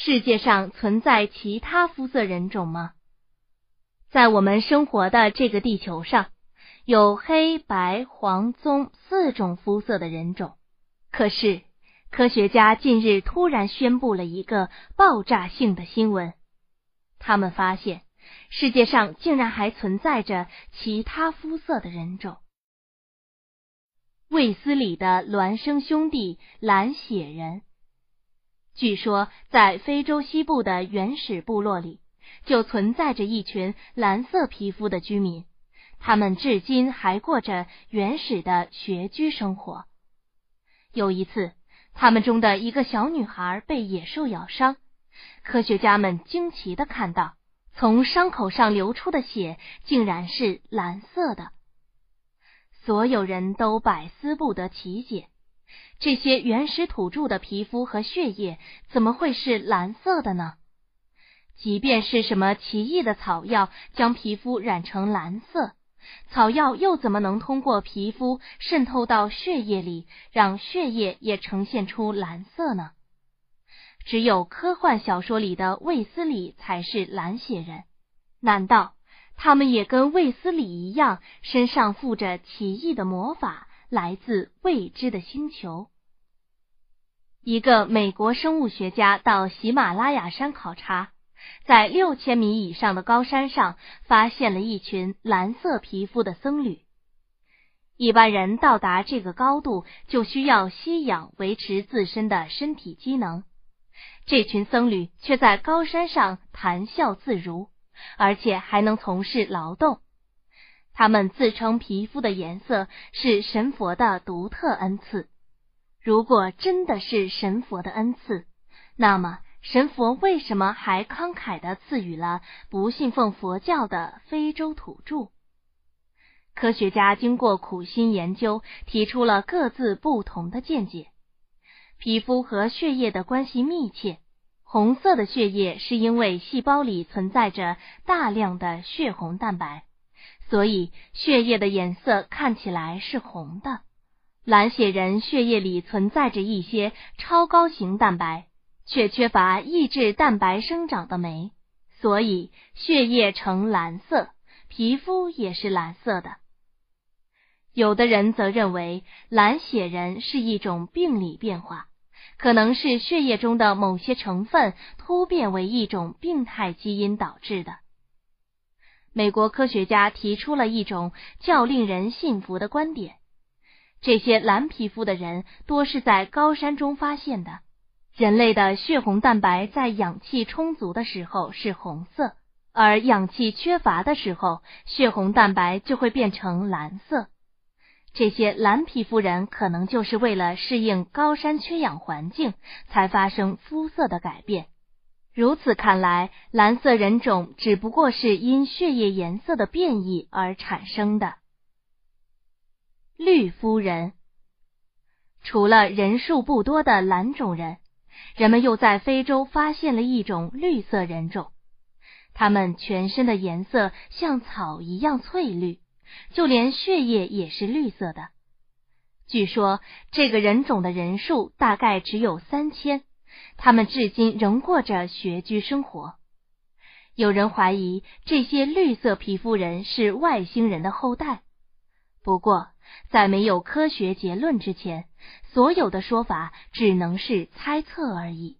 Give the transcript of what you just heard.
世界上存在其他肤色人种吗？在我们生活的这个地球上，有黑白黄棕四种肤色的人种。可是，科学家近日突然宣布了一个爆炸性的新闻：他们发现世界上竟然还存在着其他肤色的人种。卫斯理的孪生兄弟蓝血人。据说，在非洲西部的原始部落里，就存在着一群蓝色皮肤的居民，他们至今还过着原始的穴居生活。有一次，他们中的一个小女孩被野兽咬伤，科学家们惊奇的看到，从伤口上流出的血竟然是蓝色的。所有人都百思不得其解。这些原始土著的皮肤和血液怎么会是蓝色的呢？即便是什么奇异的草药将皮肤染成蓝色，草药又怎么能通过皮肤渗透到血液里，让血液也呈现出蓝色呢？只有科幻小说里的卫斯理才是蓝血人，难道他们也跟卫斯理一样，身上附着奇异的魔法？来自未知的星球。一个美国生物学家到喜马拉雅山考察，在六千米以上的高山上发现了一群蓝色皮肤的僧侣。一般人到达这个高度就需要吸氧维持自身的身体机能，这群僧侣却在高山上谈笑自如，而且还能从事劳动。他们自称皮肤的颜色是神佛的独特恩赐。如果真的是神佛的恩赐，那么神佛为什么还慷慨的赐予了不信奉佛教的非洲土著？科学家经过苦心研究，提出了各自不同的见解。皮肤和血液的关系密切，红色的血液是因为细胞里存在着大量的血红蛋白。所以，血液的颜色看起来是红的。蓝血人血液里存在着一些超高型蛋白，却缺乏抑制蛋白生长的酶，所以血液呈蓝色，皮肤也是蓝色的。有的人则认为蓝血人是一种病理变化，可能是血液中的某些成分突变为一种病态基因导致的。美国科学家提出了一种较令人信服的观点：这些蓝皮肤的人多是在高山中发现的。人类的血红蛋白在氧气充足的时候是红色，而氧气缺乏的时候，血红蛋白就会变成蓝色。这些蓝皮肤人可能就是为了适应高山缺氧环境，才发生肤色的改变。如此看来，蓝色人种只不过是因血液颜色的变异而产生的。绿夫人，除了人数不多的蓝种人，人们又在非洲发现了一种绿色人种，他们全身的颜色像草一样翠绿，就连血液也是绿色的。据说这个人种的人数大概只有三千。他们至今仍过着穴居生活。有人怀疑这些绿色皮肤人是外星人的后代。不过，在没有科学结论之前，所有的说法只能是猜测而已。